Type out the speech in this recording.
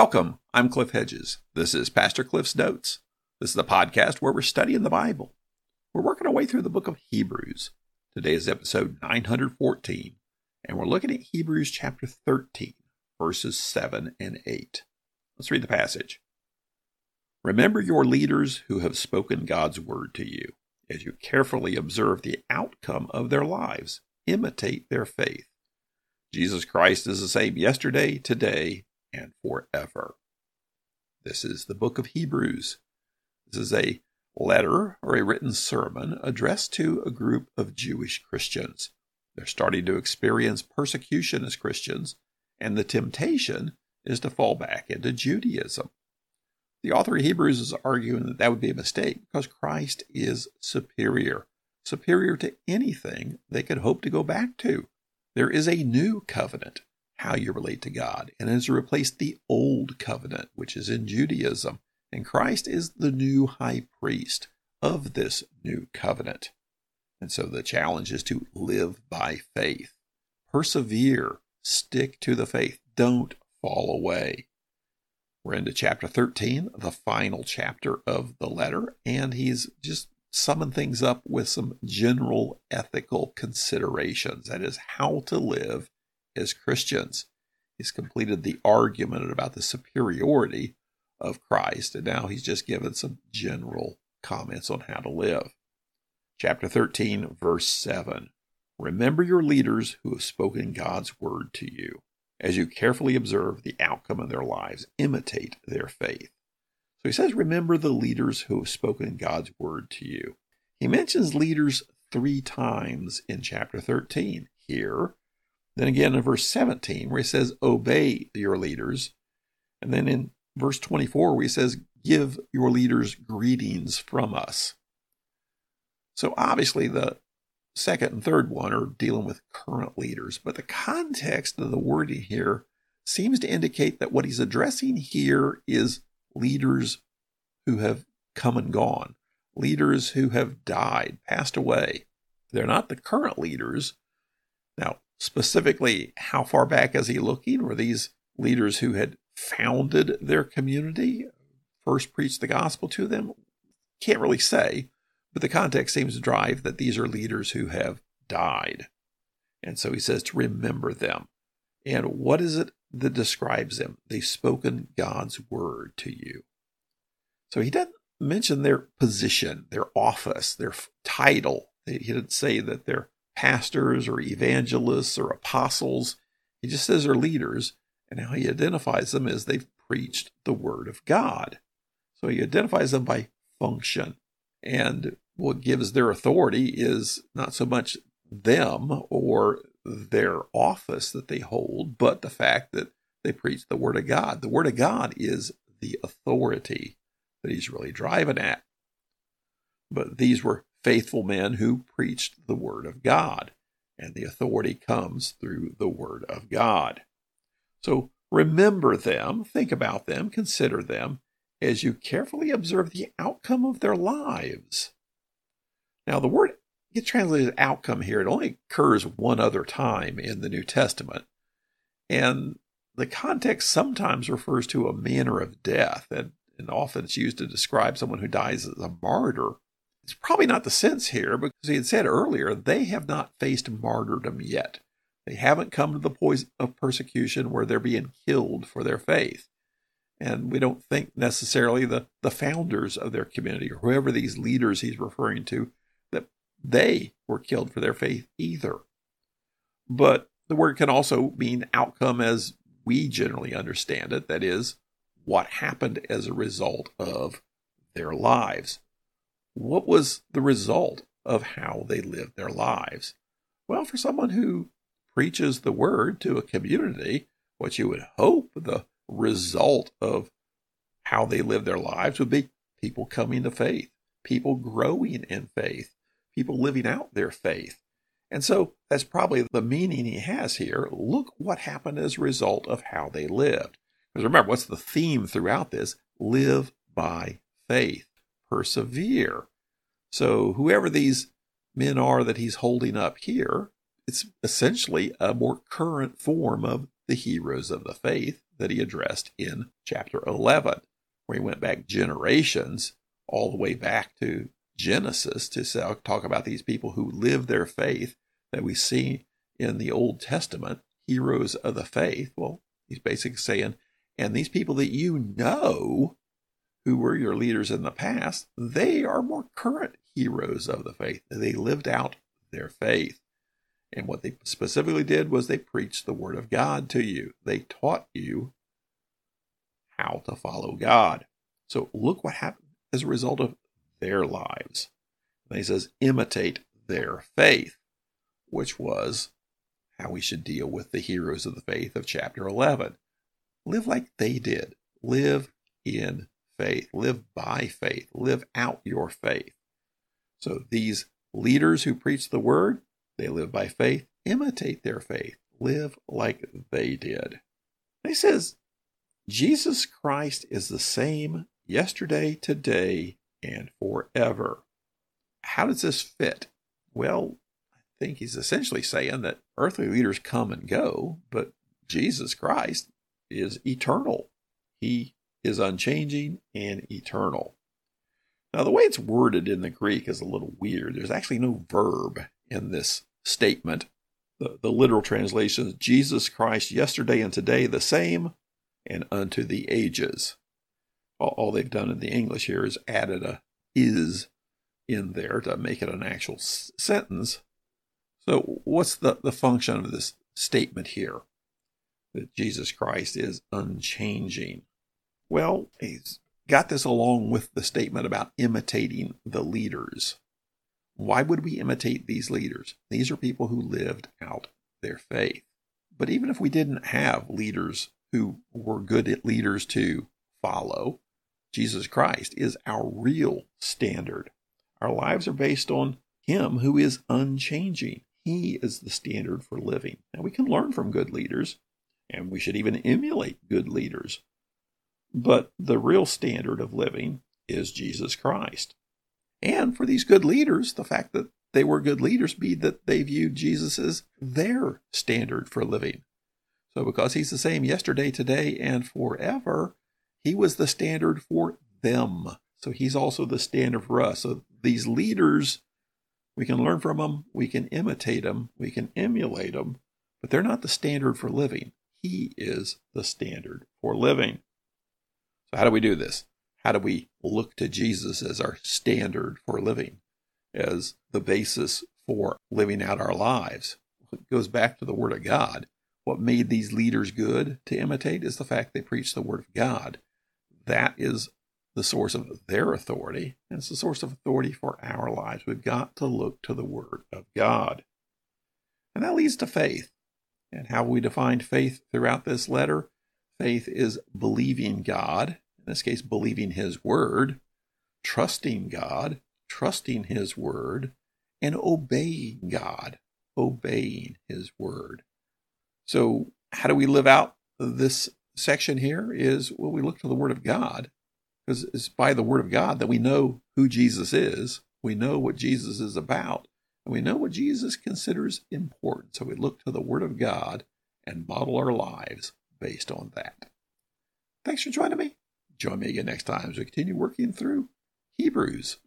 Welcome. I'm Cliff Hedges. This is Pastor Cliff's Notes. This is the podcast where we're studying the Bible. We're working our way through the book of Hebrews. Today is episode 914, and we're looking at Hebrews chapter 13, verses 7 and 8. Let's read the passage. Remember your leaders who have spoken God's word to you. As you carefully observe the outcome of their lives, imitate their faith. Jesus Christ is the same yesterday, today, and forever. This is the book of Hebrews. This is a letter or a written sermon addressed to a group of Jewish Christians. They're starting to experience persecution as Christians, and the temptation is to fall back into Judaism. The author of Hebrews is arguing that that would be a mistake because Christ is superior, superior to anything they could hope to go back to. There is a new covenant, how you relate to God, and has replaced the old covenant, which is in Judaism. And Christ is the new high priest of this new covenant. And so the challenge is to live by faith, persevere, stick to the faith, don't fall away. We're into chapter 13, the final chapter of the letter, and he's just summing things up with some general ethical considerations. That is, how to live as Christians. He's completed the argument about the superiority of Christ, and now he's just given some general comments on how to live. Chapter 13, verse 7 Remember your leaders who have spoken God's word to you. As you carefully observe the outcome of their lives, imitate their faith. So he says, Remember the leaders who have spoken God's word to you. He mentions leaders three times in chapter 13 here, then again in verse 17, where he says, Obey your leaders. And then in verse 24, where he says, Give your leaders greetings from us. So obviously, the second and third one are dealing with current leaders, but the context of the wording here seems to indicate that what he's addressing here is leaders who have come and gone, leaders who have died, passed away. They're not the current leaders. Now, specifically, how far back is he looking? Were these leaders who had founded their community, first preached the gospel to them? Can't really say, but the context seems to drive that these are leaders who have died. And so he says to remember them. And what is it that describes them? They've spoken God's word to you. So he doesn't mention their position, their office, their title. He didn't say that they're pastors or evangelists or apostles. He just says they're leaders, and how he identifies them is they've preached the word of God. So he identifies them by function. And what gives their authority is not so much them or their office that they hold, but the fact that they preach the word of God. The word of God is the authority that he's really driving at. But these were faithful men who preached the word of God, and the authority comes through the word of God. So remember them, think about them, consider them as you carefully observe the outcome of their lives. Now, the word gets translated outcome here. It only occurs one other time in the New Testament. And the context sometimes refers to a manner of death, and, and often it's used to describe someone who dies as a martyr. It's probably not the sense here because he had said earlier they have not faced martyrdom yet. They haven't come to the point of persecution where they're being killed for their faith. And we don't think necessarily the, the founders of their community or whoever these leaders he's referring to, that they were killed for their faith either. But the word can also mean outcome as we generally understand it that is, what happened as a result of their lives. What was the result of how they lived their lives? Well, for someone who preaches the word to a community, what you would hope the result of how they live their lives would be people coming to faith, people growing in faith, people living out their faith. And so that's probably the meaning he has here. Look what happened as a result of how they lived. Because remember, what's the theme throughout this? Live by faith, persevere. So whoever these men are that he's holding up here, it's essentially a more current form of the heroes of the faith that he addressed in chapter 11, where he went back generations, all the way back to Genesis, to talk about these people who live their faith that we see in the Old Testament, heroes of the faith. Well, he's basically saying, and these people that you know who were your leaders in the past, they are more current heroes of the faith. They lived out their faith. And what they specifically did was they preached the word of God to you. They taught you how to follow God. So look what happened as a result of their lives. And he says, imitate their faith, which was how we should deal with the heroes of the faith of chapter 11. Live like they did. Live in faith. Live by faith. Live out your faith. So these leaders who preach the word, they live by faith, imitate their faith, live like they did. He says, Jesus Christ is the same yesterday, today, and forever. How does this fit? Well, I think he's essentially saying that earthly leaders come and go, but Jesus Christ is eternal. He is unchanging and eternal. Now, the way it's worded in the Greek is a little weird. There's actually no verb in this statement. The, the literal translation is Jesus Christ yesterday and today the same and unto the ages. All, all they've done in the English here is added a is in there to make it an actual s- sentence. So, what's the, the function of this statement here? That Jesus Christ is unchanging. Well, he's got this along with the statement about imitating the leaders. Why would we imitate these leaders? These are people who lived out their faith. But even if we didn't have leaders who were good leaders to follow, Jesus Christ is our real standard. Our lives are based on Him who is unchanging. He is the standard for living. Now, we can learn from good leaders, and we should even emulate good leaders. But the real standard of living is Jesus Christ. And for these good leaders, the fact that they were good leaders be that they viewed Jesus as their standard for living. So because he's the same yesterday, today, and forever, he was the standard for them. So he's also the standard for us. So these leaders, we can learn from them, we can imitate them, we can emulate them, but they're not the standard for living. He is the standard for living. So, how do we do this? How do we look to Jesus as our standard for living, as the basis for living out our lives? It goes back to the Word of God. What made these leaders good to imitate is the fact they preached the Word of God. That is the source of their authority, and it's the source of authority for our lives. We've got to look to the Word of God. And that leads to faith. And how we define faith throughout this letter Faith is believing God, in this case, believing His Word, trusting God, trusting His Word, and obeying God, obeying His Word. So, how do we live out this section here? Is well, we look to the Word of God, because it's by the Word of God that we know who Jesus is, we know what Jesus is about, and we know what Jesus considers important. So, we look to the Word of God and model our lives based on that. Thanks for joining me. Join me again next time as we continue working through Hebrews